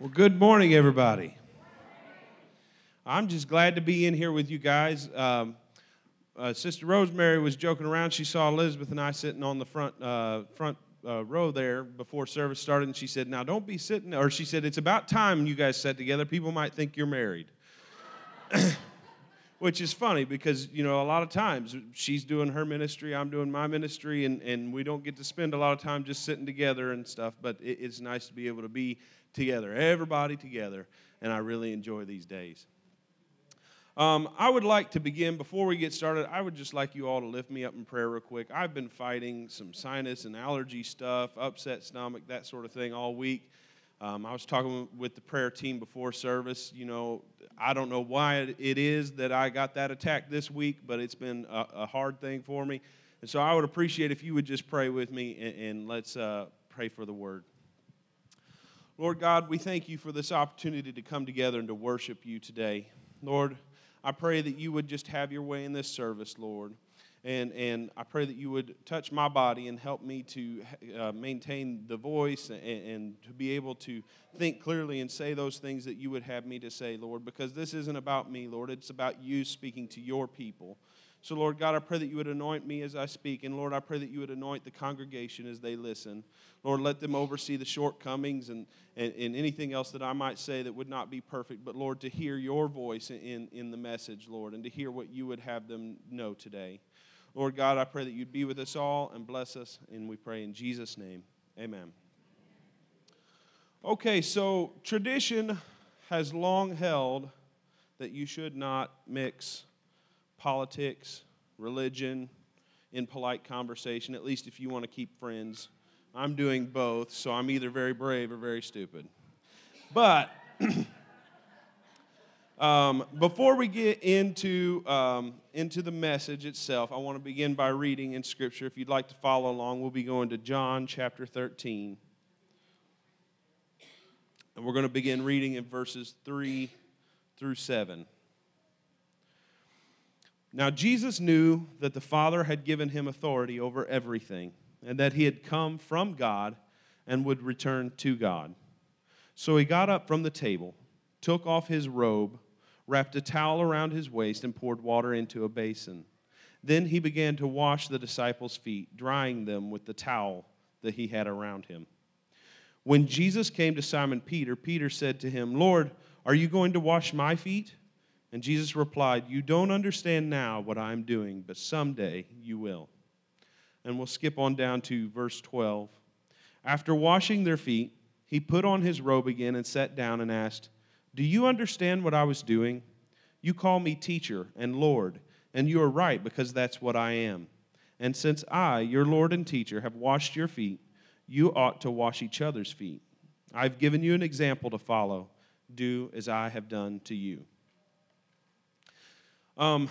Well, good morning, everybody. I'm just glad to be in here with you guys. Um, uh, Sister Rosemary was joking around. She saw Elizabeth and I sitting on the front uh, front uh, row there before service started, and she said, "Now don't be sitting." Or she said, "It's about time you guys sat together. People might think you're married." Which is funny because you know a lot of times she's doing her ministry, I'm doing my ministry, and, and we don't get to spend a lot of time just sitting together and stuff. But it, it's nice to be able to be together, everybody together, and I really enjoy these days. Um, I would like to begin, before we get started, I would just like you all to lift me up in prayer real quick. I've been fighting some sinus and allergy stuff, upset stomach, that sort of thing all week. Um, I was talking with the prayer team before service. You know, I don't know why it is that I got that attack this week, but it's been a, a hard thing for me. And so I would appreciate if you would just pray with me and, and let's uh, pray for the word. Lord God, we thank you for this opportunity to come together and to worship you today. Lord, I pray that you would just have your way in this service, Lord. And, and I pray that you would touch my body and help me to uh, maintain the voice and, and to be able to think clearly and say those things that you would have me to say, Lord, because this isn't about me, Lord. It's about you speaking to your people. So, Lord God, I pray that you would anoint me as I speak. And, Lord, I pray that you would anoint the congregation as they listen. Lord, let them oversee the shortcomings and, and, and anything else that I might say that would not be perfect. But, Lord, to hear your voice in, in the message, Lord, and to hear what you would have them know today. Lord God, I pray that you'd be with us all and bless us. And we pray in Jesus' name. Amen. Okay, so tradition has long held that you should not mix politics, religion, in polite conversation, at least if you want to keep friends. I'm doing both, so I'm either very brave or very stupid. But um, before we get into, um, into the message itself, I want to begin by reading in Scripture. If you'd like to follow along, we'll be going to John chapter 13. And we're going to begin reading in verses 3 through 7. Now, Jesus knew that the Father had given him authority over everything, and that he had come from God and would return to God. So he got up from the table, took off his robe, wrapped a towel around his waist, and poured water into a basin. Then he began to wash the disciples' feet, drying them with the towel that he had around him. When Jesus came to Simon Peter, Peter said to him, Lord, are you going to wash my feet? And Jesus replied, You don't understand now what I'm doing, but someday you will. And we'll skip on down to verse 12. After washing their feet, he put on his robe again and sat down and asked, Do you understand what I was doing? You call me teacher and Lord, and you are right because that's what I am. And since I, your Lord and teacher, have washed your feet, you ought to wash each other's feet. I've given you an example to follow. Do as I have done to you. Um,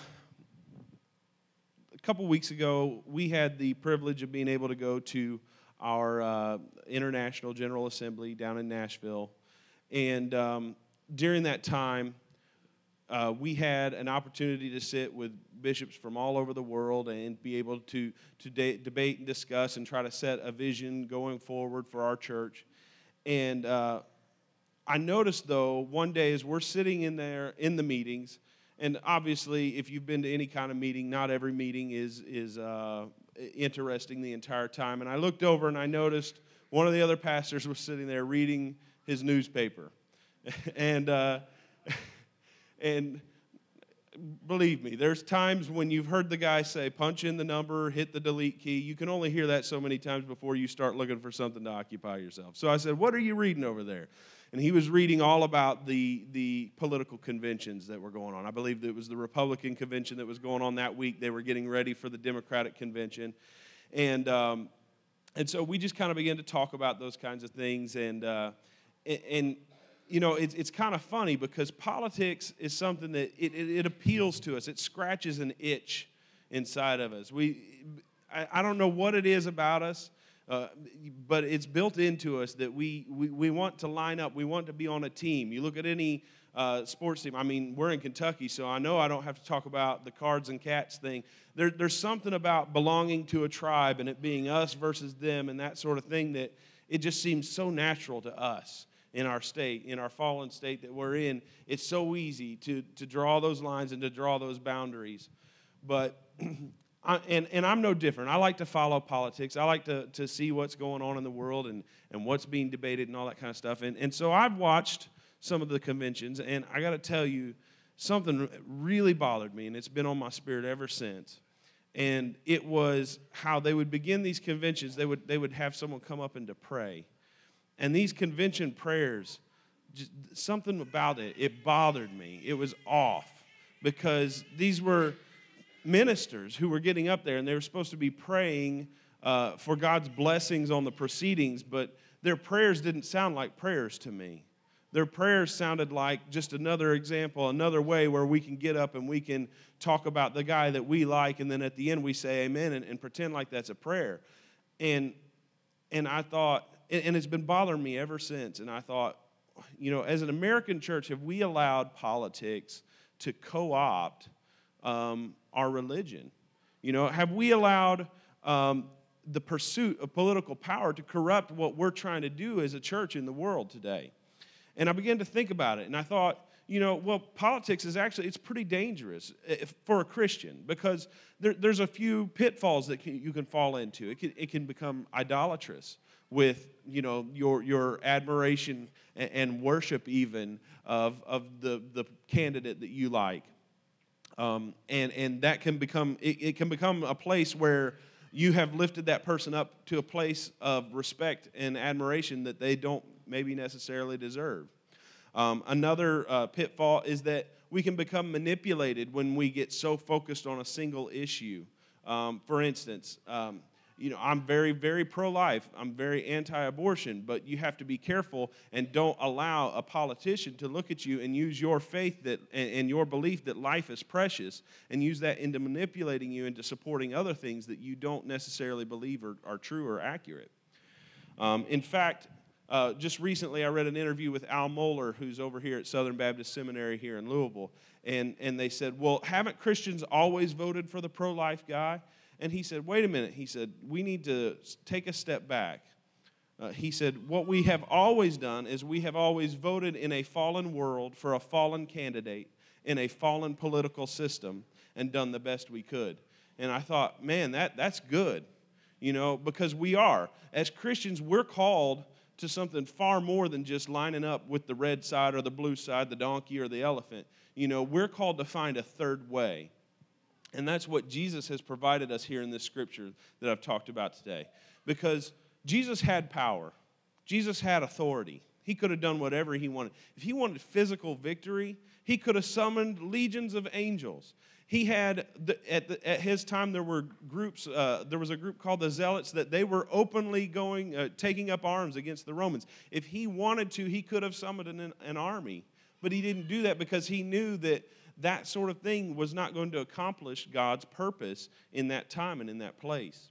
a couple weeks ago, we had the privilege of being able to go to our uh, International General Assembly down in Nashville. And um, during that time, uh, we had an opportunity to sit with bishops from all over the world and be able to, to de- debate and discuss and try to set a vision going forward for our church. And uh, I noticed, though, one day as we're sitting in there in the meetings, and obviously, if you've been to any kind of meeting, not every meeting is, is uh, interesting the entire time. And I looked over and I noticed one of the other pastors was sitting there reading his newspaper. and, uh, and believe me, there's times when you've heard the guy say, punch in the number, hit the delete key. You can only hear that so many times before you start looking for something to occupy yourself. So I said, What are you reading over there? And he was reading all about the, the political conventions that were going on. I believe it was the Republican convention that was going on that week. They were getting ready for the Democratic convention. And, um, and so we just kind of began to talk about those kinds of things. And, uh, and you know, it's, it's kind of funny because politics is something that it, it, it appeals to us, it scratches an itch inside of us. We, I, I don't know what it is about us. Uh, but it's built into us that we, we, we want to line up. We want to be on a team. You look at any uh, sports team. I mean, we're in Kentucky, so I know I don't have to talk about the cards and cats thing. There, there's something about belonging to a tribe and it being us versus them and that sort of thing that it just seems so natural to us. in our state, in our fallen state that we're in, it's so easy to, to draw those lines and to draw those boundaries. But, I, and, and I'm no different. I like to follow politics. I like to, to see what's going on in the world and, and what's being debated and all that kind of stuff. And, and so I've watched some of the conventions, and I got to tell you, something really bothered me, and it's been on my spirit ever since. And it was how they would begin these conventions, they would, they would have someone come up and to pray. And these convention prayers, just something about it, it bothered me. It was off because these were ministers who were getting up there and they were supposed to be praying uh, for God's blessings on the proceedings, but their prayers didn't sound like prayers to me. Their prayers sounded like just another example, another way where we can get up and we can talk about the guy that we like, and then at the end we say amen and, and pretend like that's a prayer. And, and I thought, and it's been bothering me ever since, and I thought, you know, as an American church, have we allowed politics to co opt um, our religion? You know, have we allowed um, the pursuit of political power to corrupt what we're trying to do as a church in the world today? And I began to think about it, and I thought, you know, well, politics is actually, it's pretty dangerous for a Christian because there, there's a few pitfalls that can, you can fall into. It can, it can become idolatrous with, you know, your, your admiration and worship even of, of the, the candidate that you like. Um, and, and that can become, it, it can become a place where you have lifted that person up to a place of respect and admiration that they don't maybe necessarily deserve. Um, another uh, pitfall is that we can become manipulated when we get so focused on a single issue. Um, for instance, um, you know, I'm very, very pro life. I'm very anti abortion, but you have to be careful and don't allow a politician to look at you and use your faith that, and, and your belief that life is precious and use that into manipulating you into supporting other things that you don't necessarily believe are, are true or accurate. Um, in fact, uh, just recently, I read an interview with Al Mohler, who's over here at Southern Baptist Seminary here in Louisville. And, and they said, Well, haven't Christians always voted for the pro life guy? And he said, Wait a minute. He said, We need to take a step back. Uh, he said, What we have always done is we have always voted in a fallen world for a fallen candidate in a fallen political system and done the best we could. And I thought, man, that, that's good, you know, because we are. As Christians, we're called to something far more than just lining up with the red side or the blue side, the donkey or the elephant. You know, we're called to find a third way. And that's what Jesus has provided us here in this scripture that I've talked about today. Because Jesus had power, Jesus had authority. He could have done whatever he wanted. If he wanted physical victory, he could have summoned legions of angels he had at, the, at, his time there were groups uh, there was a group called the zealots that they were openly going uh, taking up arms against the romans if he wanted to he could have summoned an, an army but he didn't do that because he knew that that sort of thing was not going to accomplish god's purpose in that time and in that place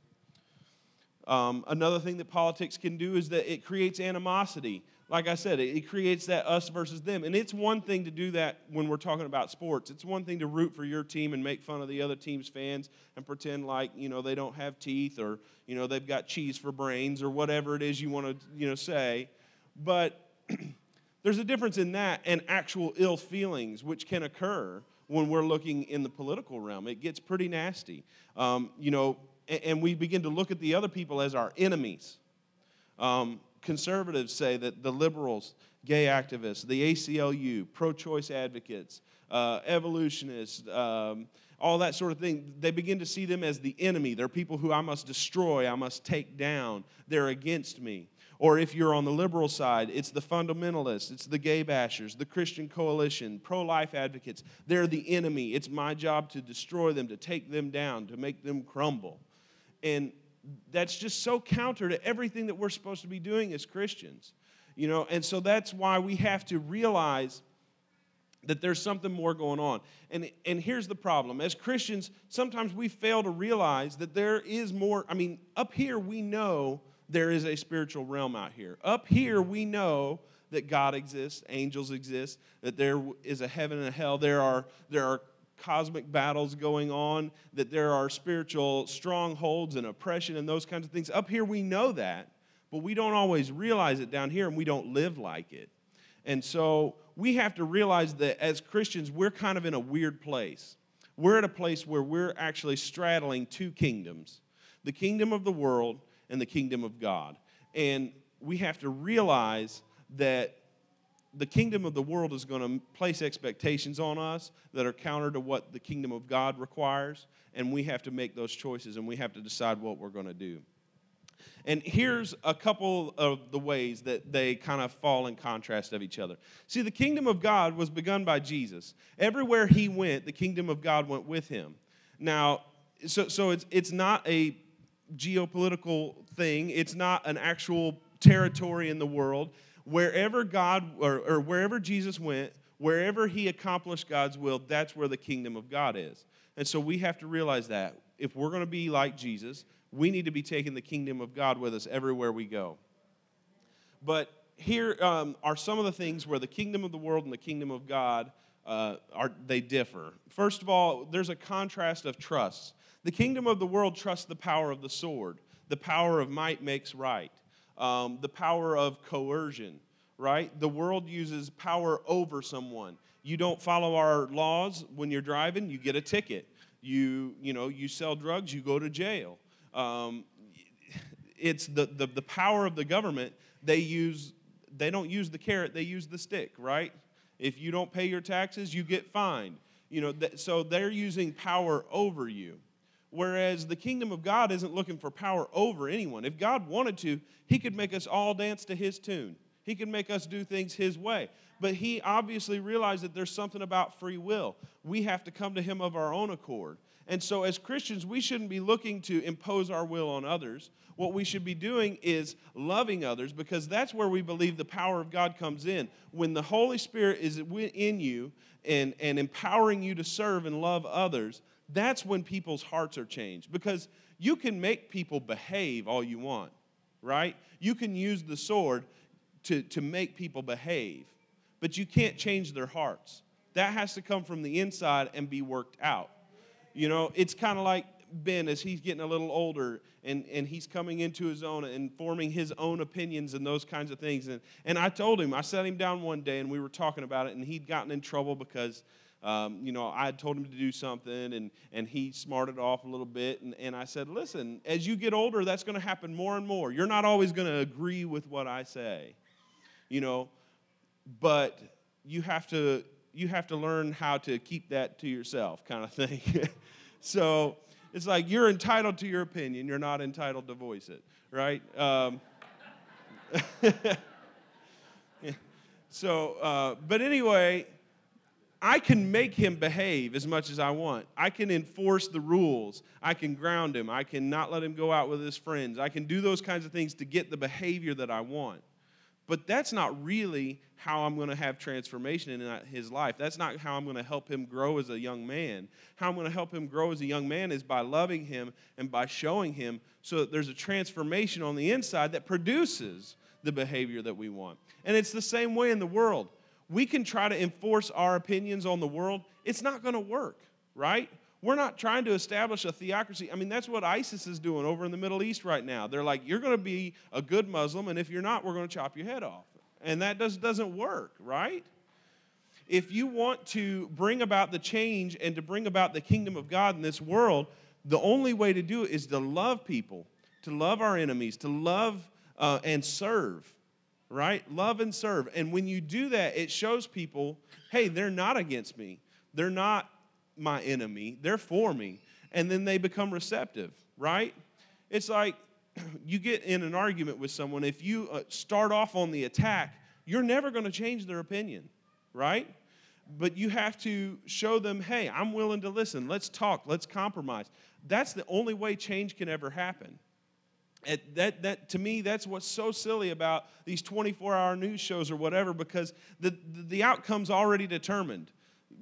um, another thing that politics can do is that it creates animosity like I said, it, creates that us versus them. And it's one thing to do that when we're talking about sports. It's one thing to root for your team and make fun of the other team's fans and pretend like, you know, they don't have teeth or, you know, they've got cheese for brains or whatever it is you want to, you know, say. But there's a difference in that and actual ill feelings which can occur when we're looking in the political realm. It gets pretty nasty. Um, you know, and, and, we begin to look at the other people as our enemies. Um, conservatives say that the liberals, gay activists, the ACLU, pro choice advocates, uh, evolutionists, um, all that sort of thing, they begin to see them as the enemy. They're people who I must destroy, I must take down. They're against me. Or if you're on the liberal side, it's the fundamentalists, it's the gay bashers, the Christian coalition, pro life advocates. They're the enemy. It's my job to destroy them, to take them down, to make them crumble. And that's just so counter to everything that we're supposed to be doing as Christians. You know, and so that's why we have to realize that there's something more going on. And, and here's the problem as Christians, sometimes we fail to realize that there is more. I mean, up here, we know there is a spiritual realm out here. Up here, we know that God exists, angels exist, that there is a heaven and a hell. There are, there are cosmic battles going on, that there are spiritual strongholds and oppression and those kinds of things. Up here, we know that. but we don't always realize it down here and we don't live like it. And so we have to realize that as Christians, we're kind of in a weird place. We're at a place where we're actually straddling two kingdoms the kingdom of the world and the kingdom of God. And we have to realize that the kingdom of the world is going to place expectations on us that are counter to what the kingdom of God requires, and we have to make those choices and we have to decide what we're going to do. And here's a couple of the ways that they kind of fall in contrast of each other. See, the kingdom of God was begun by Jesus. Everywhere he went, the kingdom of God went with him. Now, so, so it's, it's not a geopolitical thing, it's not an actual territory in the world. Wherever God or, or wherever Jesus went, wherever he accomplished God's will, that's where the kingdom of God is. And so we have to realize that if we're going to be like Jesus, we need to be taking the kingdom of God with us everywhere we go. But here um, are some of the things where the kingdom of the world and the kingdom of God uh, are they differ. First of all, there's a contrast of trust. The kingdom of the world trusts the power of the sword. The power of might makes right. Um, the power of coercion, right? The world uses power over someone. You don't follow our laws when you're driving, you get a ticket. You, you know, you sell drugs, you go to jail. Um, it's the, the, the power of the government. They use they don't use the carrot, they use the stick, right? If you don't pay your taxes, you get fined. You know, th- so they're using power over you. Whereas the kingdom of God isn't looking for power over anyone. If God wanted to, He could make us all dance to His tune. He could make us do things His way. But He obviously realized that there's something about free will. We have to come to Him of our own accord. And so, as Christians, we shouldn't be looking to impose our will on others. What we should be doing is loving others because that's where we believe the power of God comes in. When the Holy Spirit is in you and, and empowering you to serve and love others, that's when people's hearts are changed. Because you can make people behave all you want, right? You can use the sword to, to make people behave, but you can't change their hearts. That has to come from the inside and be worked out. You know, it's kind of like Ben as he's getting a little older and, and he's coming into his own and forming his own opinions and those kinds of things. And, and I told him, I sat him down one day and we were talking about it, and he'd gotten in trouble because, um, you know, I told him to do something and, and he smarted off a little bit. And, and I said, listen, as you get older, that's going to happen more and more. You're not always going to agree with what I say, you know, but you have to you have to learn how to keep that to yourself, kind of thing. so it's like you're entitled to your opinion, you're not entitled to voice it, right? Um, so, uh, but anyway, I can make him behave as much as I want. I can enforce the rules. I can ground him. I can not let him go out with his friends. I can do those kinds of things to get the behavior that I want. But that's not really how I'm going to have transformation in his life. That's not how I'm going to help him grow as a young man. How I'm going to help him grow as a young man is by loving him and by showing him so that there's a transformation on the inside that produces the behavior that we want. And it's the same way in the world. We can try to enforce our opinions on the world, it's not going to work, right? We're not trying to establish a theocracy. I mean, that's what ISIS is doing over in the Middle East right now. They're like, you're going to be a good Muslim, and if you're not, we're going to chop your head off. And that does, doesn't work, right? If you want to bring about the change and to bring about the kingdom of God in this world, the only way to do it is to love people, to love our enemies, to love uh, and serve, right? Love and serve. And when you do that, it shows people, hey, they're not against me. They're not my enemy, they're for me. And then they become receptive, right? It's like you get in an argument with someone, if you uh, start off on the attack, you're never going to change their opinion, right? But you have to show them, hey, I'm willing to listen. Let's talk. Let's compromise. That's the only way change can ever happen. And that, that to me, that's what's so silly about these 24 hour news shows or whatever, because the, the outcome's already determined.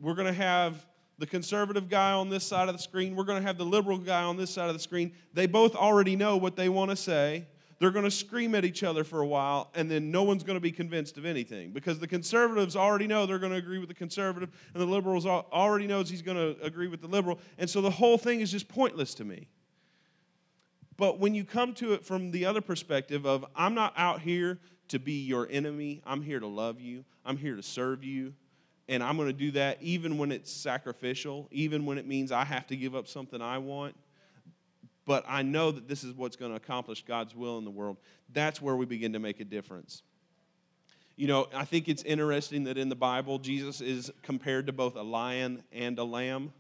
We're going to have the conservative guy on this side of the screen, we're going to have the liberal guy on this side of the screen. They both already know what they want to say. They're going to scream at each other for a while, and then no one's going to be convinced of anything because the conservatives already know they're going to agree with the conservative, and the liberals already knows he's going to agree with the liberal, and so the whole thing is just pointless to me. But when you come to it from the other perspective of, I'm not out here to be your enemy, I'm here to love you, I'm here to serve you, and I'm going to do that even when it's sacrificial, even when it means I have to give up something I want. But I know that this is what's going to accomplish God's will in the world. That's where we begin to make a difference. You know, I think it's interesting that in the Bible, Jesus is compared to both a lion and a lamb.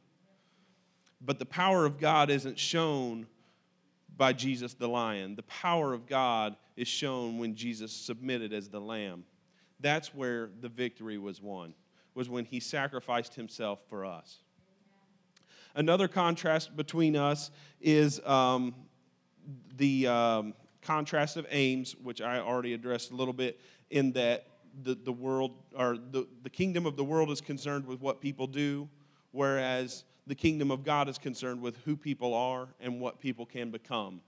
But the power of God isn't shown by Jesus the lion. The power of God is shown when Jesus submitted as the lamb. That's where the victory was won, was when he sacrificed himself for us. Another contrast between us is um, the um, contrast of aims, which I already addressed a little bit, in that the, the world or the, the kingdom of the world is concerned with what people do, whereas the kingdom of God is concerned with who people are and what people can become.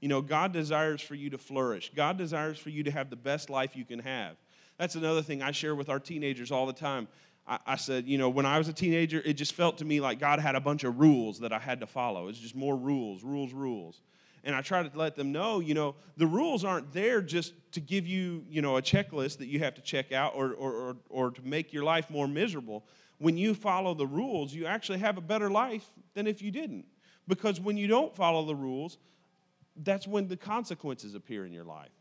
You know, God desires for you to flourish. God desires for you to have the best life you can have. That's another thing I share with our teenagers all the time. I, I said, you know, when I was a teenager, it just felt to me like God had a bunch of rules that I had to follow. It's just more rules, rules, rules and I try to let them know, you know, the rules aren't there just to give you, you know, a checklist that you have to check out or, or, or, or, to make your life more miserable when you follow the rules, you actually have a better life than if you didn't. Because when you don't follow the rules, that's when the consequences appear in your life.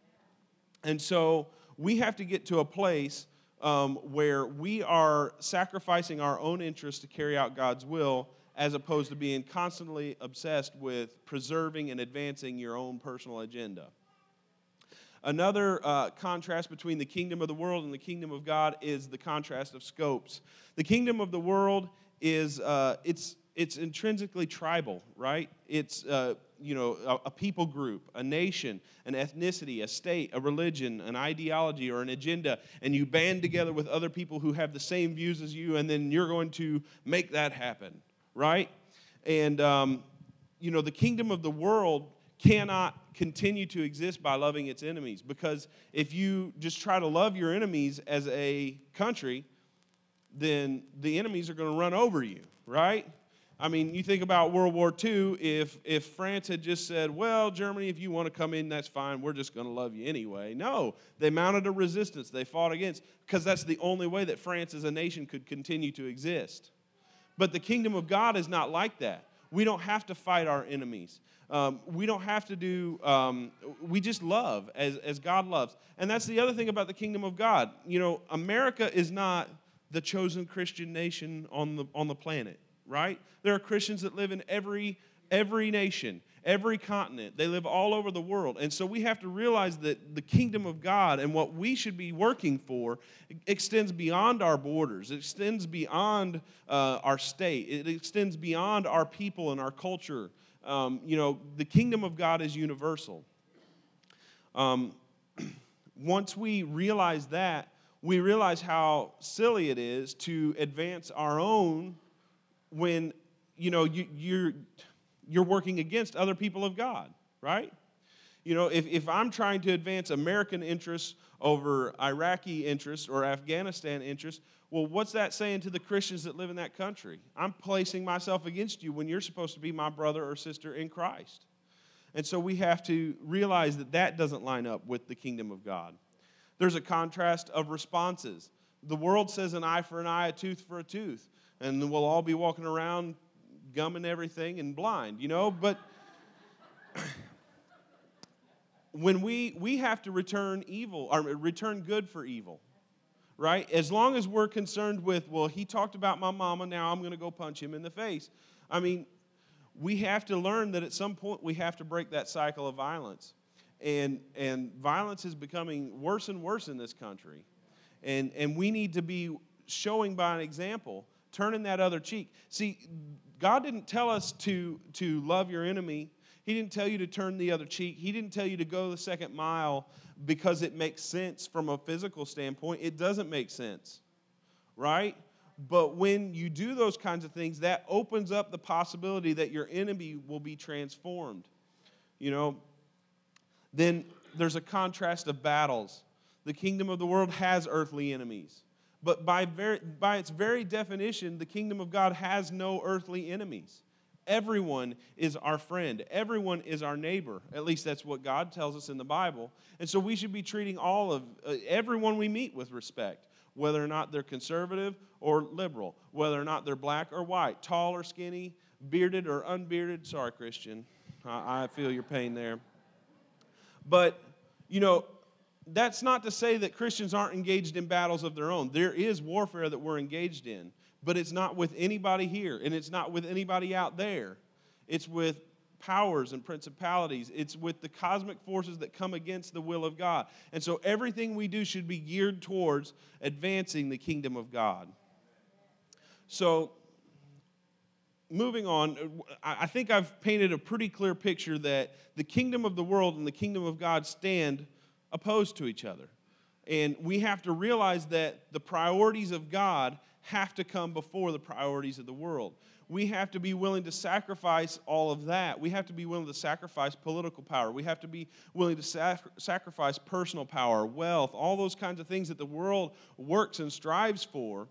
And so we have to get to a place um, where we are sacrificing our own interests to carry out God's will as opposed to being constantly obsessed with preserving and advancing your own personal agenda. Another uh, contrast between the kingdom of the world and the kingdom of God is the contrast of scopes. The kingdom of the world is uh, it's it's intrinsically tribal, right? It's uh, you know a, a, people group, a nation, an ethnicity, a state, a religion, an ideology, or an agenda, and you band together with other people who have the same views as you, and then you're going to make that happen, right? And um, you know the kingdom of the world cannot continue to exist by loving its enemies. Because if you just try to love your enemies as a country, then the enemies are going to run over you, right? I mean, you think about World War II, if, if France had just said, well, Germany, if you want to come in, that's fine. We're just going to love you anyway. No, they mounted a resistance. They fought against, because that's the only way that France as a nation could continue to exist. But the kingdom of God is not like that. We don't have to fight our enemies. Um, we don't have to do, um, we just love as, as God loves. And that's the other thing about the kingdom of God. You know, America is not the chosen Christian nation on the, on the planet, right? There are Christians that live in every, every nation, every continent. They live all over the world. And so we have to realize that the kingdom of God and what we should be working for extends beyond our borders, it extends beyond uh, our state, it extends beyond our people and our culture um, you know, the kingdom of God is universal. Um, once we realize that, we realize how silly it is to advance our own when, you know, you, you're, you're working against other people of God, right? You know, if, if I'm trying to advance American interests over Iraqi interests or Afghanistan interests, well, what's that saying to the Christians that live in that country? I'm placing myself against you when you're supposed to be my brother or sister in Christ. And so we have to realize that that doesn't line up with the kingdom of God. There's a contrast of responses. The world says an eye for an eye, a tooth for a tooth, and we'll all be walking around gumming everything and blind, you know? But when we, we have to return evil, or return good for evil right? As long as we're concerned with, well, he talked about my mama, now I'm going to go punch him in the face. I mean, we have to learn that at some point we have to break that cycle of violence. And, and violence is becoming worse and worse in this country. And, and we need to be showing by an example, turning that other cheek. See, God didn't tell us to, to love your enemy. He didn't tell you to turn the other cheek. He didn't tell you to go the second mile because it makes sense from a physical standpoint. It doesn't make sense, right? But when you do those kinds of things, that opens up the possibility that your enemy will be transformed. You know, then there's a contrast of battles. The kingdom of the world has earthly enemies. But by, very, by its very definition, the kingdom of God has no earthly enemies. everyone is our friend, everyone is our neighbor. At least that's what God tells us in the Bible. And so we should be treating all of uh, everyone we meet with respect, whether or not they're conservative or liberal, whether or not they're black or white, tall or skinny, bearded or unbearded. Sorry, Christian. I, I feel your pain there. But, you know, that's not to say that Christians aren't engaged in battles of their own. There is warfare that we're engaged in, but it's not with anybody here, and it's not with anybody out there. It's with powers and principalities, it's with the cosmic forces that come against the will of God. And so everything we do should be geared towards advancing the kingdom of God. So, moving on, I think I've painted a pretty clear picture that the kingdom of the world and the kingdom of God stand opposed to each other. And we have to realize that the priorities of God have to come before the priorities of the world. We have to be willing to sacrifice all of that. We have to be willing to sacrifice political power. We have to be willing to sac- sacrifice personal power, wealth, all those kinds of things that the world works and strives for.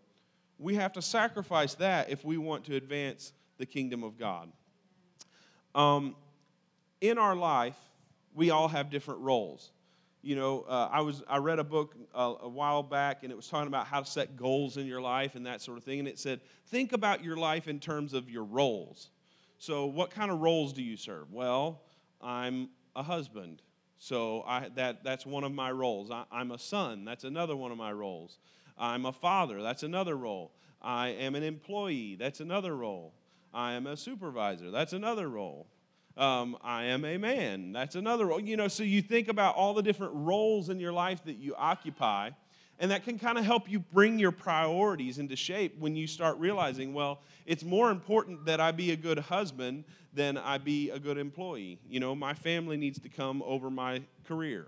We have to sacrifice that if we want to advance the kingdom of God. Um, in our life, we all have different roles you know, uh, I was I read a book uh, a while back, and it was talking about how to set goals in your life and that sort of thing. And it said, think about your life in terms of your roles. So, what kind of roles do you serve? Well, I'm a husband, so I, that that's one of my roles. I, I'm a son. That's another one of my roles. I'm a father. That's another role. I am an employee. That's another role. I am a supervisor. That's another role. Um, I am a man. That's another role. You know, so you think about all the different roles in your life that you occupy, and that can kind of help you bring your priorities into shape when you start realizing, well, it's more important that I be a good husband than I be a good employee. You know, my family needs to come over my career.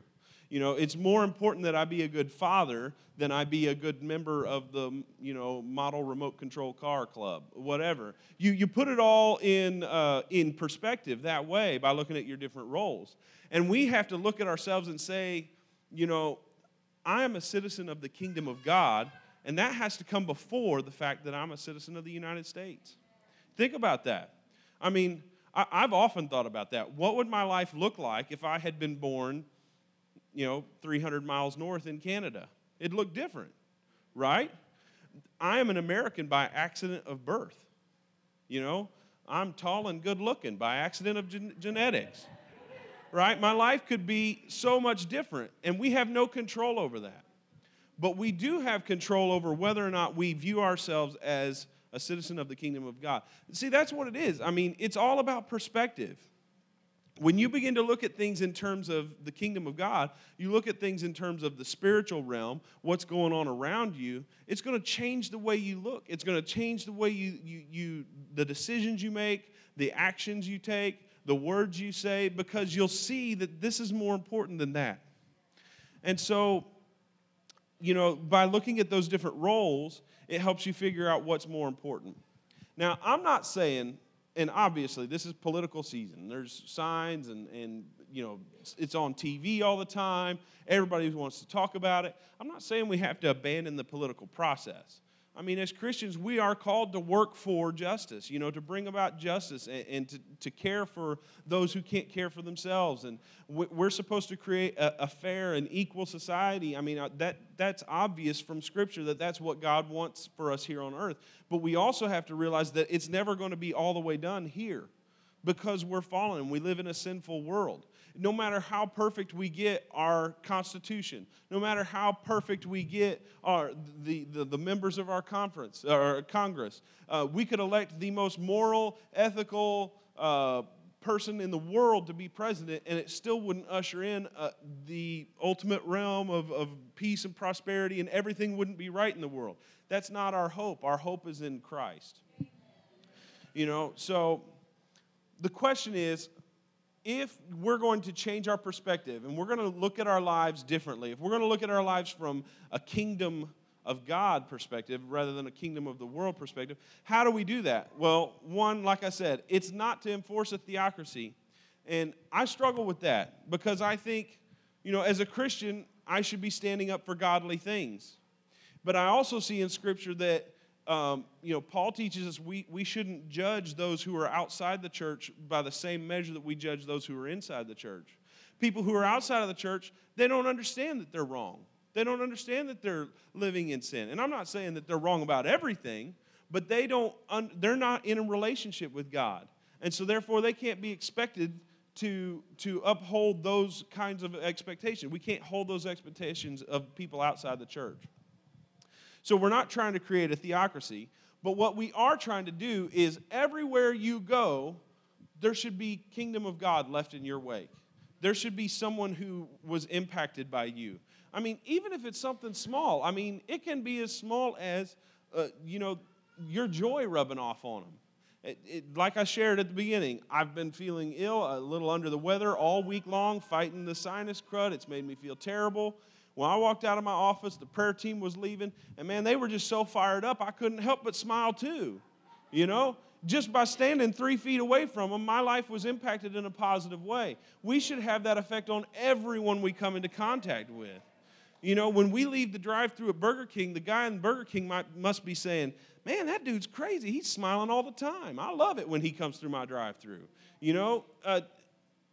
You know, it's more important that I be a good father than I be a good member of the, you know, model remote control car club, whatever. You, you put it all in, uh, in perspective that way by looking at your different roles. And we have to look at ourselves and say, you know, I am a citizen of the kingdom of God, and that has to come before the fact that I'm a citizen of the United States. Think about that. I mean, I, have often thought about that. What would my life look like if I had been born you know, 300 miles north in Canada. It'd look different, right? I am an American by accident of birth. You know, I'm tall and good looking by accident of gen- genetics, right? My life could be so much different, and we have no control over that. But we do have control over whether or not we view ourselves as a citizen of the kingdom of God. See, that's what it is. I mean, it's all about perspective when you begin to look at things in terms of the kingdom of God, you look at things in terms of the spiritual realm, what's going on around you, it's going to change the way you look. It's going to change the way you, you, you, the decisions you make, the actions you take, the words you say, because you'll see that this is more important than that. And so, you know, by looking at those different roles, it helps you figure out what's more important. Now, I'm not saying and obviously this is political season. There's signs and, and you know it's on tv all the time. Everybody wants to talk about it. I'm not saying we have to abandon the political process I mean, as Christians, we are called to work for justice, you know, to bring about justice and, and to, to care for those who can't care for themselves. And we're supposed to create a, a, fair and equal society. I mean, uh, that, that's obvious from Scripture that that's what God wants for us here on earth. But we also have to realize that it's never going to be all the way done here because we're fallen and we live in a sinful world no matter how perfect we get our Constitution, no matter how perfect we get our, the, the, the members of our conference or Congress, uh, we could elect the most moral, ethical uh, person in the world to be president, and it still wouldn't usher in uh, the ultimate realm of, of peace and prosperity, and everything wouldn't be right in the world. That's not our hope. Our hope is in Christ. You know, so the question is if we're going to change our perspective and we're going to look at our lives differently, if we're going to look at our lives from a kingdom of God perspective rather than a kingdom of the world perspective, how do we do that? Well, one, like I said, it's not to enforce a theocracy. And I struggle with that because I think, you know, as a Christian, I should be standing up for godly things. But I also see in Scripture that um, you know, Paul teaches us we, we shouldn't judge those who are outside the church by the same measure that we judge those who are inside the church. People who are outside of the church, they don't understand that they're wrong. They don't understand that they're living in sin. And I'm not saying that they're wrong about everything, but they don't they're not in a relationship with God. And so therefore they can't be expected to to uphold those kinds of expectations. We can't hold those expectations of people outside the church. So we're not trying to create a theocracy, but what we are trying to do is everywhere you go, there should be kingdom of God left in your wake. There should be someone who was impacted by you. I mean, even if it's something small, I mean, it can be as small as, uh, you know, your joy rubbing off on them. It, it, like I shared at the beginning, I've been feeling ill, a little under the weather all week long, fighting the sinus crud. It's made me feel terrible. When I walked out of my office, the prayer team was leaving, and man, they were just so fired up, I couldn't help but smile too. You know, just by standing three feet away from them, my life was impacted in a positive way. We should have that effect on everyone we come into contact with. You know, when we leave the drive through at Burger King, the guy in Burger King might, must be saying, Man, that dude's crazy. He's smiling all the time. I love it when he comes through my drive through. You know, uh,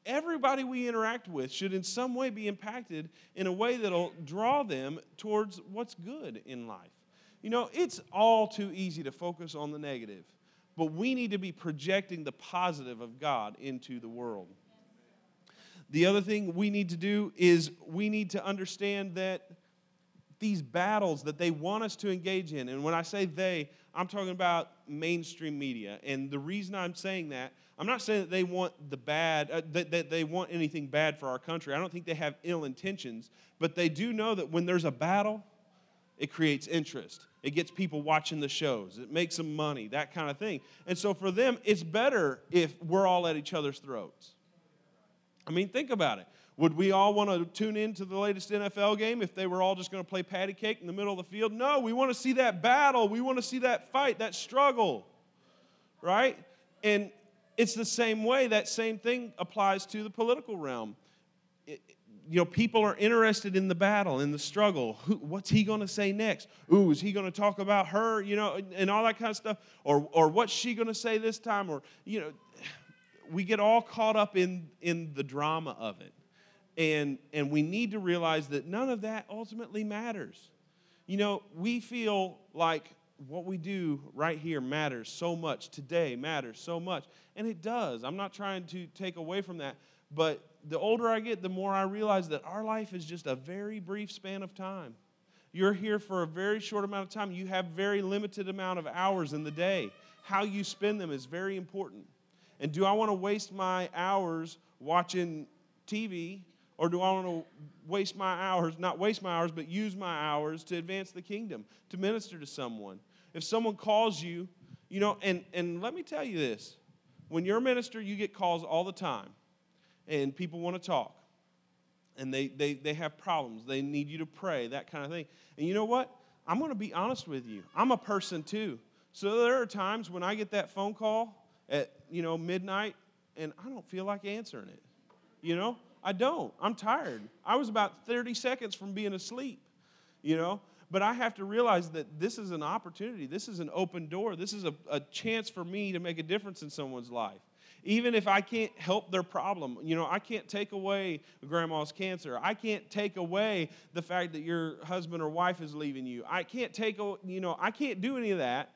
everybody we interact with should in some way be impacted in a way that'll draw them towards what's good in life. You know, it's all too easy to focus on the negative, but we need to be projecting the positive of God into the world. The other thing we need to do is we need to understand that these battles that they want us to engage in, and when I say they, I'm talking about mainstream media. And the reason I'm saying that, I'm not saying that they want the bad, uh, that, that they want anything bad for our country. I don't think they have ill intentions, but they do know that when there's a battle, it creates interest. It gets people watching the shows. It makes them money, that kind of thing. And so for them, it's better if we're all at each other's throats. I mean, think about it. Would we all want to tune in to the latest NFL game if they were all just going to play patty cake in the middle of the field? No, we want to see that battle. We want to see that fight, that struggle, right? And it's the same way, that same thing applies to the political realm. It, you know, people are interested in the battle, in the struggle. Who, what's he going to say next? Ooh, is he going to talk about her? You know, and, and all that kind of stuff. Or, or what's she going to say this time? Or, you know, we get all caught up in, in the drama of it. And, and we need to realize that none of that ultimately matters. You know, we feel like what we do right here matters so much, today matters so much. And it does. I'm not trying to take away from that. But the older I get, the more I realize that our life is just a very brief span of time. You're here for a very short amount of time. You have very limited amount of hours in the day. How you spend them is very important. And do I want to waste my hours watching TV or do I want to waste my hours, not waste my hours, but use my hours to advance the kingdom, to minister to someone? If someone calls you, you know, and, and let me tell you this when you're a minister, you get calls all the time, and people want to talk, and they, they, they have problems. They need you to pray, that kind of thing. And you know what? I'm going to be honest with you. I'm a person too. So there are times when I get that phone call at you know midnight and I don't feel like answering it. You know, I don't. I'm tired. I was about 30 seconds from being asleep. You know, but I have to realize that this is an opportunity. This is an open door. This is a, a chance for me to make a difference in someone's life. Even if I can't help their problem, you know, I can't take away grandma's cancer. I can't take away the fact that your husband or wife is leaving you. I can't take, you know, I can't do any of that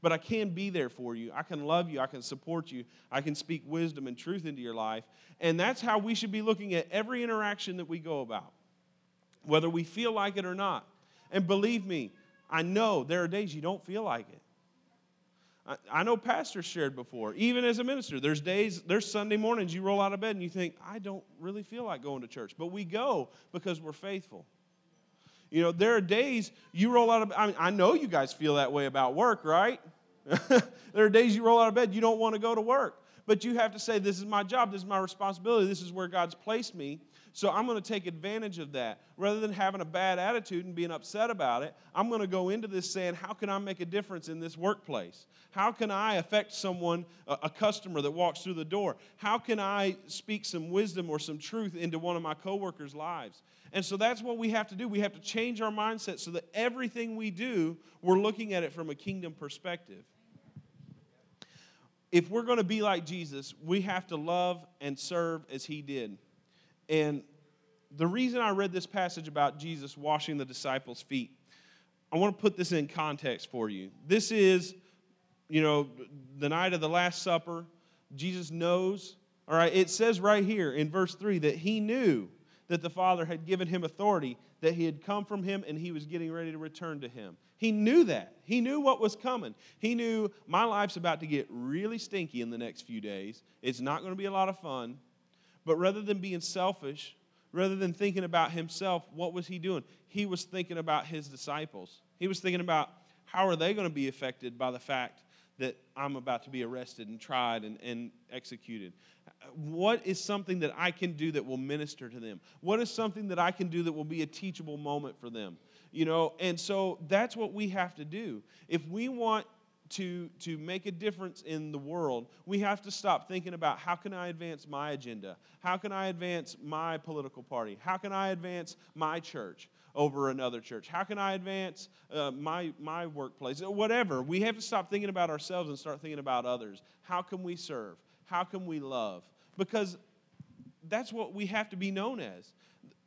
but I can be there for you. I can love you. I can support you. I can speak wisdom and truth into your life. And that's how we should be looking at every interaction that we go about, whether we feel like it or not. And believe me, I know there are days you don't feel like it. I, know pastors shared before, even as a minister, there's days, there's Sunday mornings you roll out of bed and you think, I don't really feel like going to church. But we go because we're faithful. You know, there are days you roll out of I mean, I know you guys feel that way about work, right? there are days you roll out of bed, you don't want to go to work. But you have to say, This is my job, this is my responsibility, this is where God's placed me. So I'm going to take advantage of that. Rather than having a bad attitude and being upset about it, I'm going to go into this saying, How can I make a difference in this workplace? How can I affect someone, a customer that walks through the door? How can I speak some wisdom or some truth into one of my coworkers' lives? And so that's what we have to do. We have to change our mindset so that everything we do, we're looking at it from a kingdom perspective. If we're going to be like Jesus, we have to love and serve as he did. And the reason I read this passage about Jesus washing the disciples' feet, I want to put this in context for you. This is, you know, the night of the Last Supper. Jesus knows, all right, it says right here in verse 3 that he knew that the Father had given him authority, that he had come from him and he was getting ready to return to him. He knew that. He knew what was coming. He knew my life's about to get really stinky in the next few days. It's not going to be a lot of fun. But rather than being selfish, rather than thinking about himself, what was he doing? He was thinking about his disciples. He was thinking about how are they going to be affected by the fact that I'm about to be arrested and tried and, and executed? What is something that I can do that will minister to them? What is something that I can do that will be a teachable moment for them? You know, and so that's what we have to do. If we want to, to make a difference in the world, we have to stop thinking about how can I advance my agenda? How can I advance my political party? How can I advance my church over another church? How can I advance uh, my, my workplace? Whatever. We have to stop thinking about ourselves and start thinking about others. How can we serve? How can we love? Because that's what we have to be known as.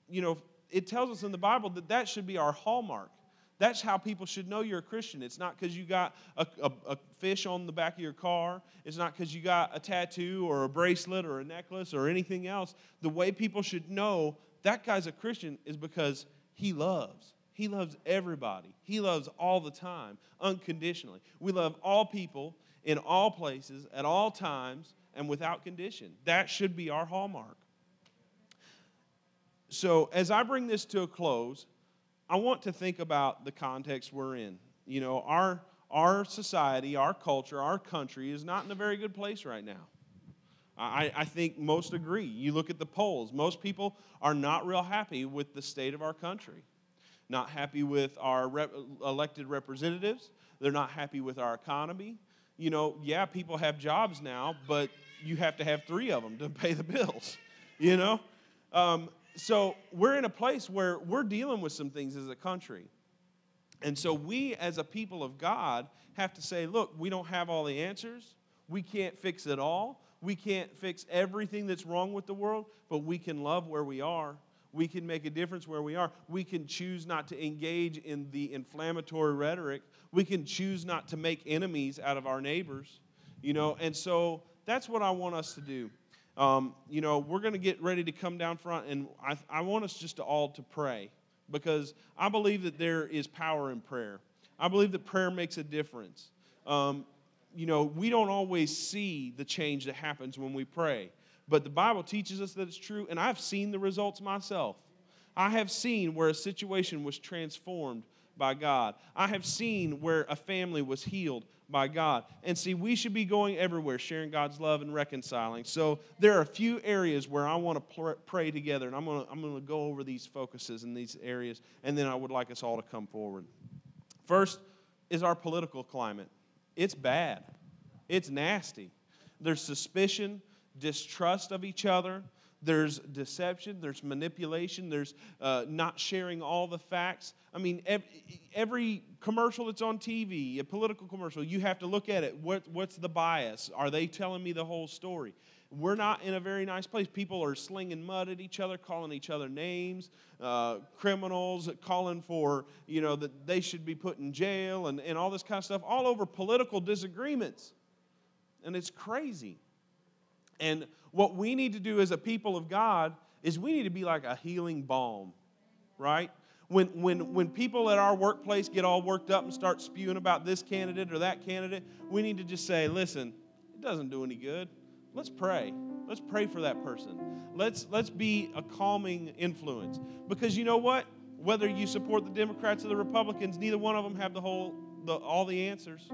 You know, it tells us in the Bible that that should be our hallmark. That's how people should know you're a Christian. It's not because you got a, a, a, fish on the back of your car. It's not because you got a tattoo or a bracelet or a necklace or anything else. The way people should know that guy's a Christian is because he loves. He loves everybody. He loves all the time, unconditionally. We love all people in all places, at all times, and without condition. That should be our hallmark. So, as I bring this to a close, I want to think about the context we're in. You know, our, our society, our culture, our country is not in a very good place right now. I, I think most agree. You look at the polls, most people are not real happy with the state of our country, not happy with our rep- elected representatives, they're not happy with our economy. You know, yeah, people have jobs now, but you have to have three of them to pay the bills, you know? Um, so we're in a place where we're dealing with some things as a country. And so we, as a people of God, have to say, look, we don't have all the answers. We can't fix it all. We can't fix everything that's wrong with the world, but we can love where we are. We can make a difference where we are. We can choose not to engage in the inflammatory rhetoric. We can choose not to make enemies out of our neighbors. You know, and so that's what I want us to do. Um, you know, we're going to get ready to come down front, and I, I want us just to all to pray because I believe that there is power in prayer. I believe that prayer makes a difference. Um, you know, we don't always see the change that happens when we pray, but the Bible teaches us that it's true, and I've seen the results myself. I have seen where a situation was transformed by God. I have seen where a family was healed by God. And see, we should be going everywhere, sharing God's love and reconciling. So there are a few areas where I want to pray together, and I'm going to, I'm going to go over these focuses in these areas, and then I would like us all to come forward. First is our political climate. It's bad. It's nasty. There's suspicion, distrust of each other. There's deception, there's manipulation, there's uh, not sharing all the facts. I mean, every, commercial that's on TV, a political commercial, you have to look at it. What, what's the bias? Are they telling me the whole story? We're not in a very nice place. People are slinging mud at each other, calling each other names, uh, criminals, calling for, you know, that they should be put in jail and, and all this kind of stuff, all over political disagreements. And it's crazy. And what we need to do as a people of God is we need to be like a healing balm, right? When, when, when people at our workplace get all worked up and start spewing about this candidate or that candidate, we need to just say, listen, it doesn't do any good. Let's pray. Let's pray for that person. Let's, let's be a calming influence. Because you know what? Whether you support the Democrats or the Republicans, neither one of them have the whole, the, all the answers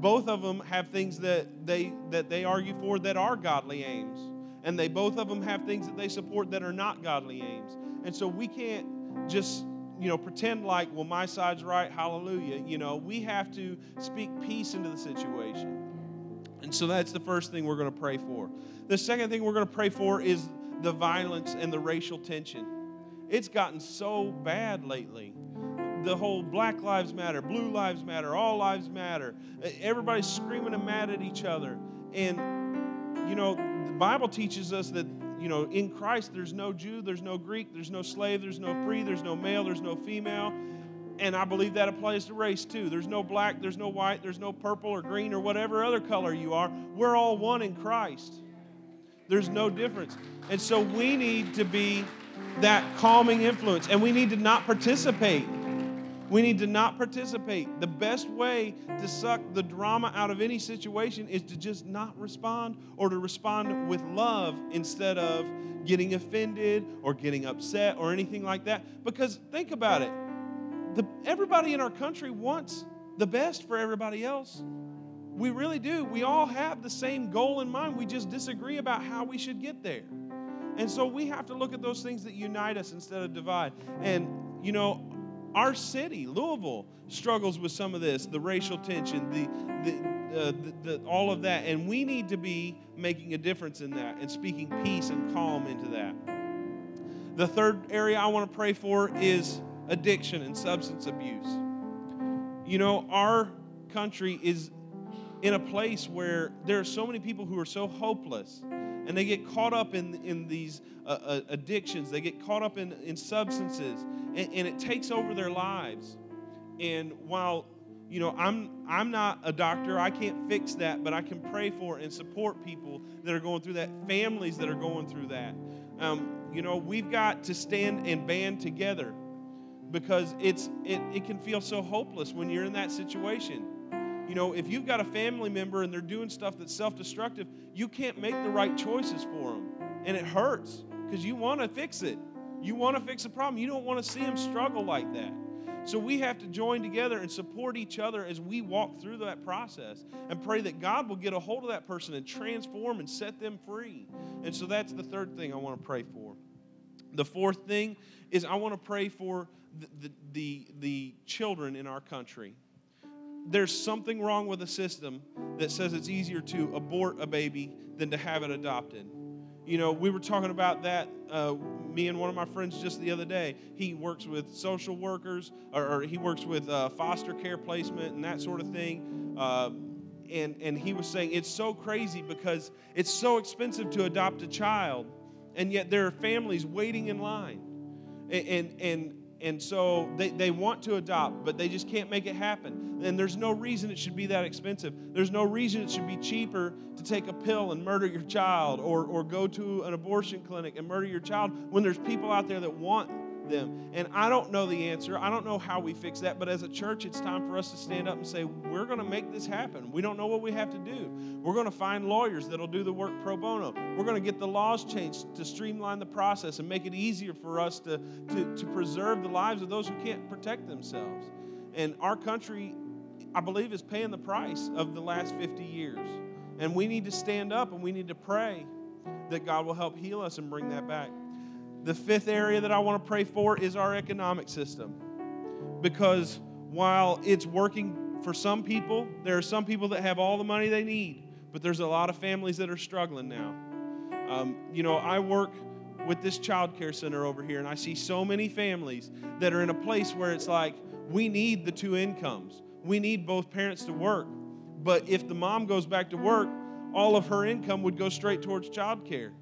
both of them have things that they that they argue for that are godly aims. And they both of them have things that they support that are not godly aims. And so we can't just you know pretend like well my side's right hallelujah. You know we have to speak peace into the situation. And so that's the first thing we're going to pray for. The second thing we're going to pray for is the violence and the racial tension. It's gotten so bad lately. The whole Black Lives Matter, Blue Lives Matter, All Lives Matter. Everybody's screaming and mad at each other. And, you know, the Bible teaches us that, you know, in Christ there's no Jew, there's no Greek, there's no slave, there's no free, there's no male, there's no female. And I believe that applies to race too. There's no black, there's no white, there's no purple or green or whatever other color you are. We're all one in Christ. There's no difference. And so we need to be that calming influence and we need to not participate. We need to not participate. The best way to suck the drama out of any situation is to just not respond or to respond with love instead of getting offended or getting upset or anything like that. Because think about it the, everybody in our country wants the best for everybody else. We really do. We all have the same goal in mind. We just disagree about how we should get there. And so we have to look at those things that unite us instead of divide. And, you know, our city, Louisville, struggles with some of this the racial tension, the, the, uh, the, the, all of that. And we need to be making a difference in that and speaking peace and calm into that. The third area I want to pray for is addiction and substance abuse. You know, our country is in a place where there are so many people who are so hopeless and they get caught up in, in these uh, uh, addictions, they get caught up in, in substances, and, and it takes over their lives. And while you know i'm i'm not a doctor i can't fix that but i can pray for and support people that are going through that families that are going through that. Um, you know we've got to stand and band together because it's it, it can feel so hopeless when you're in that situation you know if you've got a family member and they're doing stuff that's self-destructive you can't make the right choices for them and it hurts because you want to fix it you want to fix a problem you don't want to see them struggle like that so we have to join together and support each other as we walk through that process and pray that God will get a hold of that person and transform and set them free. And so that's the third thing I want to pray for. The fourth thing is I want to pray for the, the, the, children in our country. There's something wrong with the system that says it's easier to abort a baby than to have it adopted. You know, we were talking about that, uh, me and one of my friends just the other day. He works with social workers, or, or he works with uh, foster care placement and that sort of thing. Uh, and, and he was saying it's so crazy because it's so expensive to adopt a child, and yet there are families waiting in line. And, and, and and so they, they want to adopt, but they just can't make it happen. And there's no reason it should be that expensive. There's no reason it should be cheaper to take a pill and murder your child or, or go to an abortion clinic and murder your child when there's people out there that want them. And I don't know the answer. I don't know how we fix that. But as a church, it's time for us to stand up and say, we're going to make this happen. We don't know what we have to do. We're going to find lawyers that'll do the work pro bono. We're going to get the laws changed to streamline the process and make it easier for us to, to, to preserve the lives of those who can't protect themselves. And our country, I believe, is paying the price of the last 50 years. And we need to stand up and we need to pray that God will help heal us and bring that back. The fifth area that I want to pray for is our economic system. Because while it's working for some people, there are some people that have all the money they need, but there's a lot of families that are struggling now. Um, you know, I work with this child care center over here, and I see so many families that are in a place where it's like, we need the two incomes. We need both parents to work. But if the mom goes back to work, all of her income would go straight towards child care.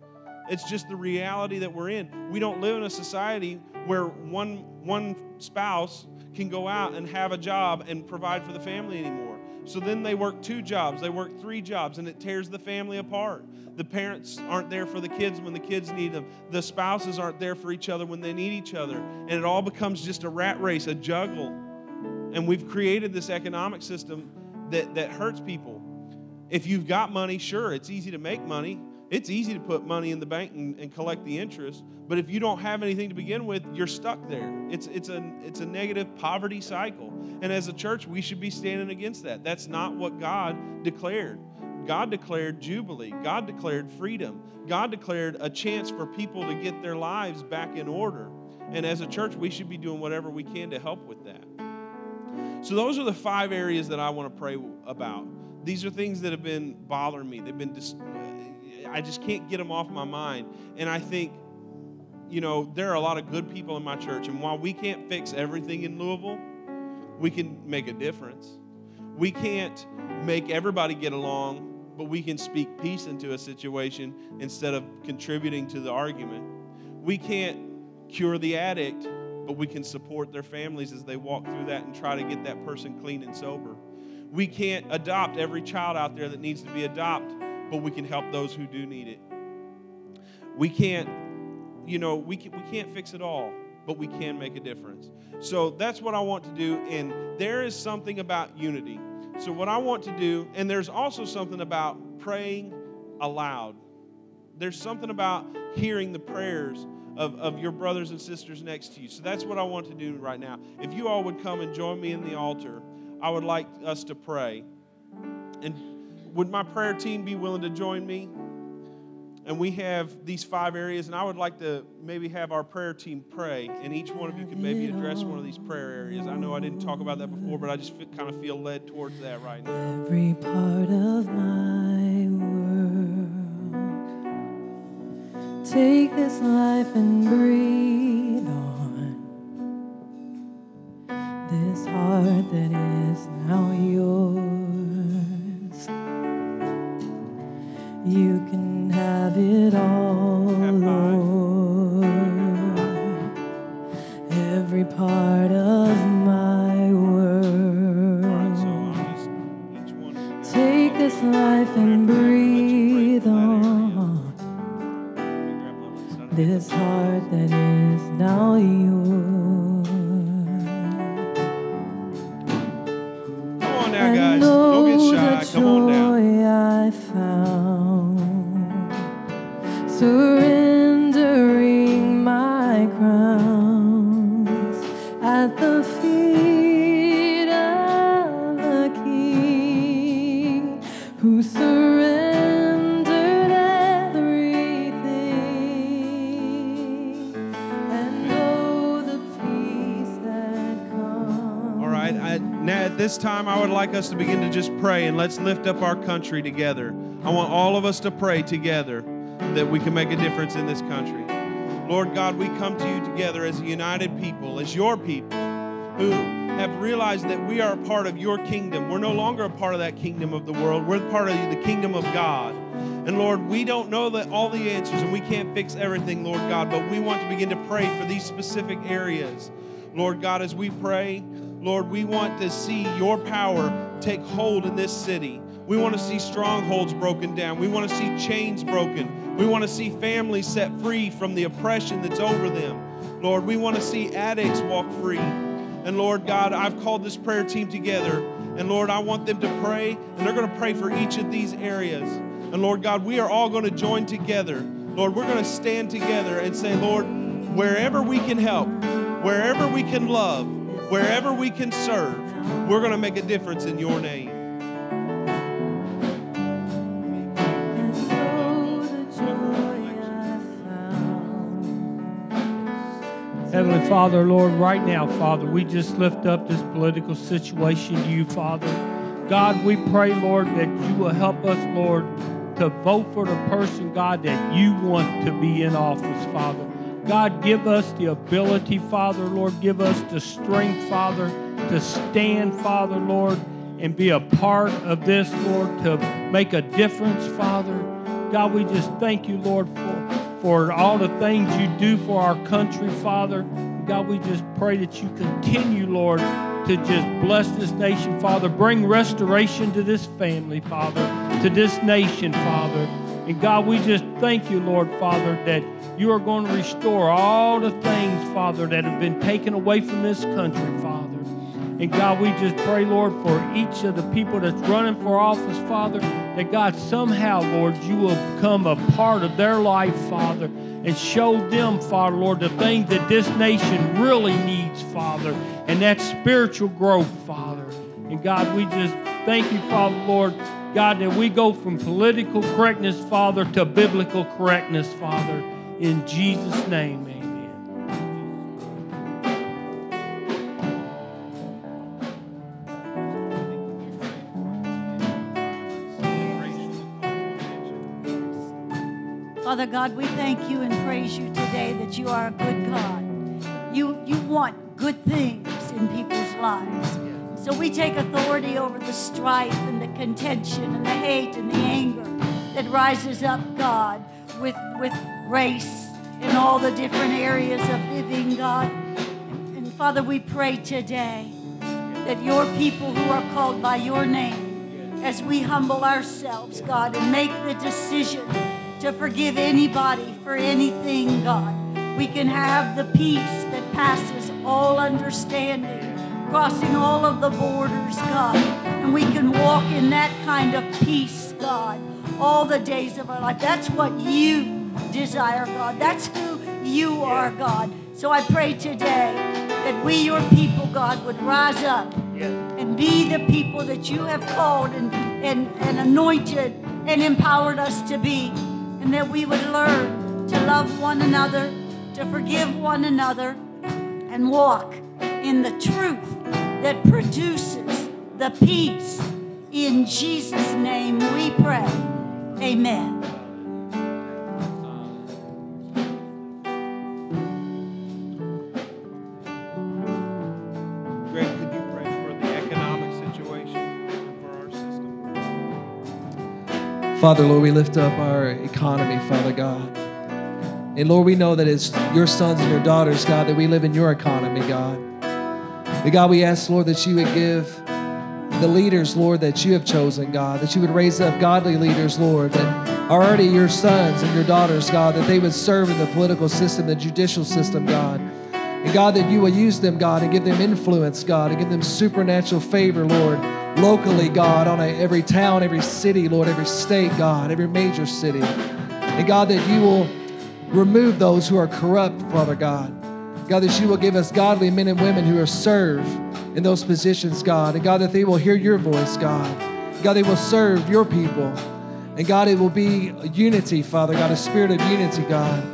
It's just the reality that we're in. We don't live in a society where one, one spouse can go out and have a job and provide for the family anymore. So then they work two jobs, they work three jobs, and it tears the family apart. The parents aren't there for the kids when the kids need them. The spouses aren't there for each other when they need each other. And it all becomes just a rat race, a juggle. And we've created this economic system that, that hurts people. If you've got money, sure, it's easy to make money. It's easy to put money in the bank and, and, collect the interest, but if you don't have anything to begin with, you're stuck there. It's, it's, a, it's a negative poverty cycle. And as a church, we should be standing against that. That's not what God declared. God declared jubilee, God declared freedom, God declared a chance for people to get their lives back in order. And as a church, we should be doing whatever we can to help with that. So, those are the five areas that I want to pray about. These are things that have been bothering me. They've been dis- I just can't get them off my mind. And I think you know, there are a lot of good people in my church, and while we can't fix everything in Louisville, we can make a difference. We can't make everybody get along, but we can speak peace into a situation instead of contributing to the argument. We can't cure the addict, but we can support their families as they walk through that and try to get that person clean and sober. We can't adopt every child out there that needs to be adopted, but we can help those who do need it. We can't, you know, we, can, we can't fix it all, but we can make a difference. So that's what I want to do. And there is something about unity. So, what I want to do, and there's also something about praying aloud. There's something about hearing the prayers of, of your brothers and sisters next to you. So, that's what I want to do right now. If you all would come and join me in the altar, I would like us to pray. And would my prayer team be willing to join me? And we have these five areas, and I would like to maybe have our prayer team pray, and each one of you could maybe address one of these prayer areas. I know I didn't talk about that before, but I just feel, kind of feel led towards that right now. Every part of my world, take this life and breathe on this heart that is now yours. You can have it all, Have. Lord. Every part of my world. so I'm just each one. Take this life and breathe on this heart that is now yours. Like us to begin to just pray and let's lift up our country together. I want all of us to pray together that we can make a difference in this country. Lord God, we come to you together as a united people, as your people, who have realized that we are a part of your kingdom. We're no longer a part of that kingdom of the world, we're part of the kingdom of God. And Lord, we don't know that all the answers and we can't fix everything, Lord God, but we want to begin to pray for these specific areas. Lord God, as we pray, Lord, we want to see your power take hold in this city. We want to see strongholds broken down. We want to see chains broken. We want to see families set free from the oppression that's over them. Lord, we want to see addicts walk free. And Lord God, I've called this prayer team together. And Lord, I want them to pray, and they're going to pray for each of these areas. And Lord God, we are all going to join together. Lord, we're going to stand together and say, Lord, wherever we can help, wherever we can love, wherever we can serve, we're going to make a difference in your name. Heavenly Father, Lord, right now, Father, we just lift up this political situation to you, Father. God, we pray, Lord, that you will help us, Lord, to vote for the person, God, that you want to be in office, Father. God, give us the ability, Father, Lord, give us the strength, Father, to stand, Father, Lord, and be a part of this, Lord, to make a difference, Father. God, we just thank you, Lord, for, for all the things you do for our country, Father. God, we just pray that you continue, Lord, to just bless this nation, Father. Bring restoration to this family, Father, to this nation, Father. And God, we just thank you, Lord, Father, that you are going to restore all the things, Father, that have been taken away from this country, Father. And God, we just pray, Lord, for each of the people that's running for office, Father, that God, somehow, Lord, you will become a part of their life, Father, and show them, Father, Lord, the things that this nation really needs, Father, and that spiritual growth, Father. And God, we just thank you, Father, Lord, God, that we go from political correctness, Father, to biblical correctness, Father. In Jesus' name, amen. Father God, we thank you and praise you today that you are a good God. You, you want good things in people's lives. So we take authority over the strife and the contention and the hate and the anger that rises up, God, with, with race in all the different areas of living, God. And Father, we pray today that your people who are called by your name, as we humble ourselves, God, and make the decision to forgive anybody for anything, God, we can have the peace that passes all understanding, crossing all of the borders, God, and we can walk in that kind of peace, God, all the days of our life. That's what you desire, God. That's who you are, God. So I pray today that we, your people, God, would rise up and be the people that you have called and, and, and anointed and empowered us to be. And that we would learn to love one another, to forgive one another, and walk in the truth that produces the peace. In Jesus' name we pray. Amen. Greg, could you pray for the economic situation for our system? Father, Lord, we lift up our economy, Father God. And Lord, we know that it's your sons and your daughters, God, that we live in your economy, God. But God, we ask, Lord, that you would give the leaders, Lord, that you have chosen, God, that you would raise up godly leaders, Lord, that are already your sons and your daughters, God, that they would serve in the political system, the judicial system, God. And God, that you will use them, God, and give them influence, God, and give them supernatural favor, Lord, locally, God, on a, every town, every city, Lord, every state, God, every major city. And God, that you will remove those who are corrupt, Father God. God, that you will give us godly men and women who are serve in those positions, God. And God, that they will hear your voice, God. God, they will serve your people. And God, it will be unity, Father God, a spirit of unity, God.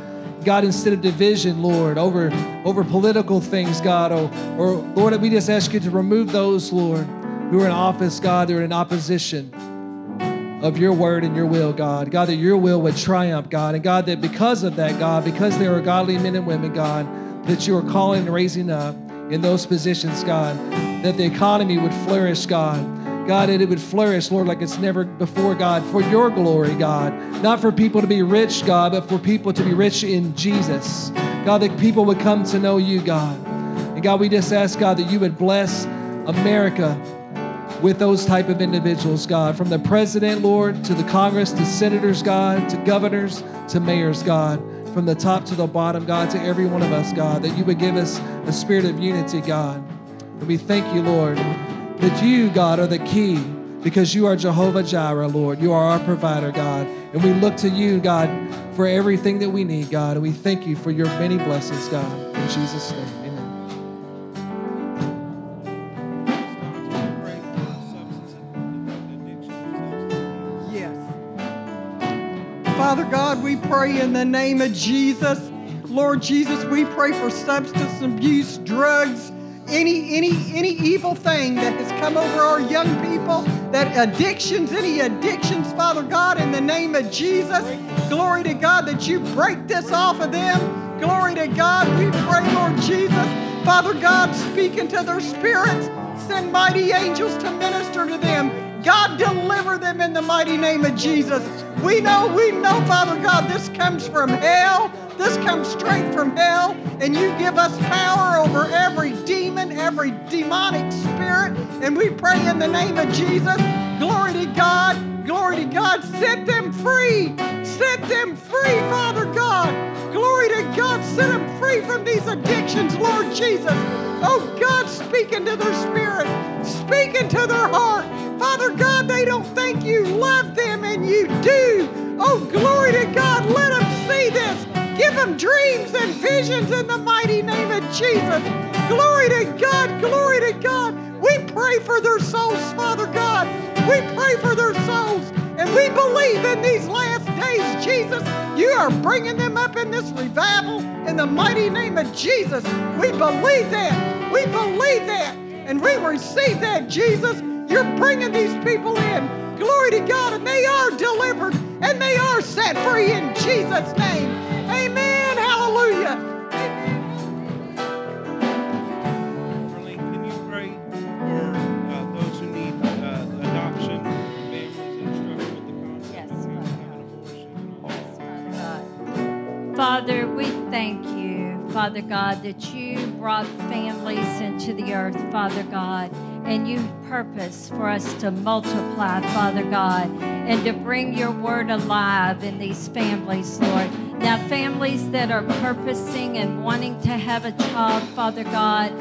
God, instead of division, Lord, over, over political things, God, or, or Lord, we just ask you to remove those, Lord, who are in office, God, who are in opposition of your word and your will, God. God, that your will would triumph, God. And God, that because of that, God, because there are godly men and women, God, that you are calling and raising up in those positions, God, that the economy would flourish, God. God, that it would flourish, Lord, like it's never before, God, for your glory, God. Not for people to be rich, God, but for people to be rich in Jesus. God, that people would come to know you, God. And God, we just ask, God, that you would bless America with those type of individuals, God, from the president, Lord, to the Congress, to senators, God, to governors, to mayors, God, from the top to the bottom, God, to every one of us, God, that you would give us a spirit of unity, God. And we thank you, Lord, that you, God, are the key because you are Jehovah Jireh, Lord. You are our provider, God. And we look to you, God, for everything that we need, God. And we thank you for your many blessings, God. In Jesus' name. Father God, we pray in the name of Jesus. Lord Jesus, we pray for substance abuse, drugs, any any any evil thing that has come over our young people, that addictions, any addictions, Father God, in the name of Jesus. Glory to God that you break this off of them. Glory to God. We pray, Lord Jesus. Father God, speak into their spirits. Send mighty angels to minister to them. God, deliver them in the mighty name of Jesus. We know, we know, Father God, this comes from hell. This comes straight from hell. And you give us power over every demon, every demonic spirit. And we pray in the name of Jesus. Glory to God. Glory to God. Set them free. Set them free, Father God. Glory to God. Set them free from these addictions, Lord Jesus. Oh God, speak into their spirit. Speak into their heart. Father God, they don't think you love them and you do. Oh, glory to God. Let them see this. Give them dreams and visions in the mighty name of Jesus. Glory to God. Glory to God. We pray for their souls, Father God. We pray for their souls. And we believe in these last days, Jesus, you are bringing them up in this revival in the mighty name of Jesus. We believe that. We believe that. And we receive that, Jesus. You're bringing these people in. Glory to God. And they are delivered and they are set free in Jesus' name. Amen. Hallelujah. Marlene, can you pray for uh, those who need uh, adoption, families that are struggling with the Yes, Father. having an abortion and all that? Father, we thank you, Father God, that you brought families into the earth, Father God, and you purpose for us to multiply, Father God, and to bring your word alive in these families, Lord. Now, families that are purposing and wanting to have a child, Father God,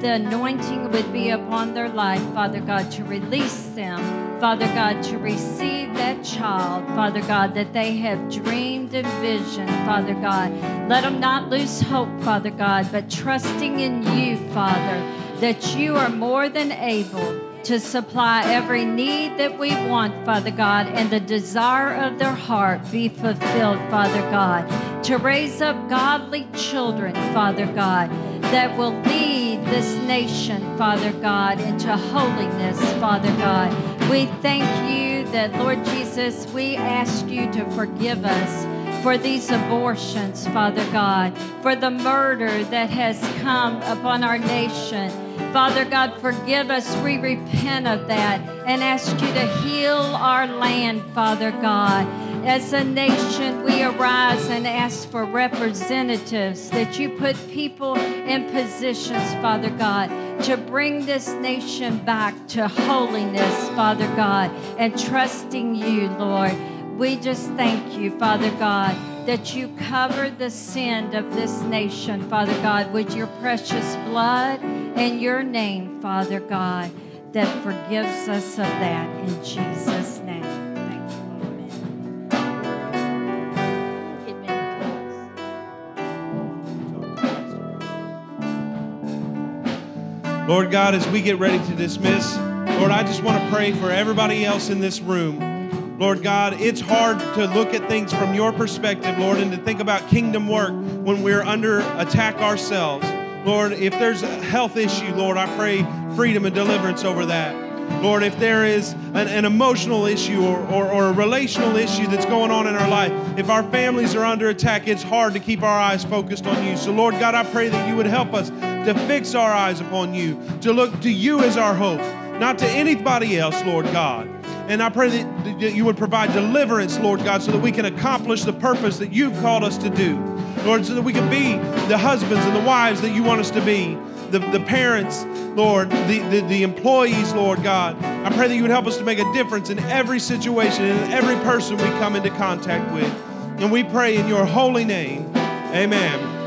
the anointing would be upon their life, Father God, to release them, Father God, to receive that child, Father God, that they have dreamed and visioned, Father God. Let them not lose hope, Father God, but trusting in you, Father, that you are more than able to supply every need that we want, Father God, and the desire of their heart be fulfilled, Father God. To raise up godly children, Father God, that will lead this nation, Father God, into holiness, Father God. We thank you that, Lord Jesus, we ask you to forgive us for these abortions, Father God, for the murder that has come upon our nation. Father God, forgive us. We repent of that and ask you to heal our land, Father God. As a nation, we arise and ask for representatives that you put people in positions, Father God, to bring this nation back to holiness, Father God, and trusting you, Lord. We just thank you, Father God, that you cover the sin of this nation, Father God, with your precious blood and your name, Father God, that forgives us of that in Jesus' name. Thank you, me. Lord God, as we get ready to dismiss, Lord, I just want to pray for everybody else in this room. Lord God, it's hard to look at things from your perspective, Lord, and to think about kingdom work when we're under attack ourselves. Lord, if there's a health issue, Lord, I pray freedom and deliverance over that. Lord, if there is an, an emotional issue or, or, or a relational issue that's going on in our life, if our families are under attack, it's hard to keep our eyes focused on you. So, Lord God, I pray that you would help us to fix our eyes upon you, to look to you as our hope, not to anybody else, Lord God. And I pray that, that you would provide deliverance, Lord God, so that we can accomplish the purpose that you've called us to do. Lord, so that we can be the husbands and the wives that you want us to be, the, the parents, Lord, the, the, the employees, Lord God. I pray that you would help us to make a difference in every situation and in every person we come into contact with. And we pray in your holy name. Amen.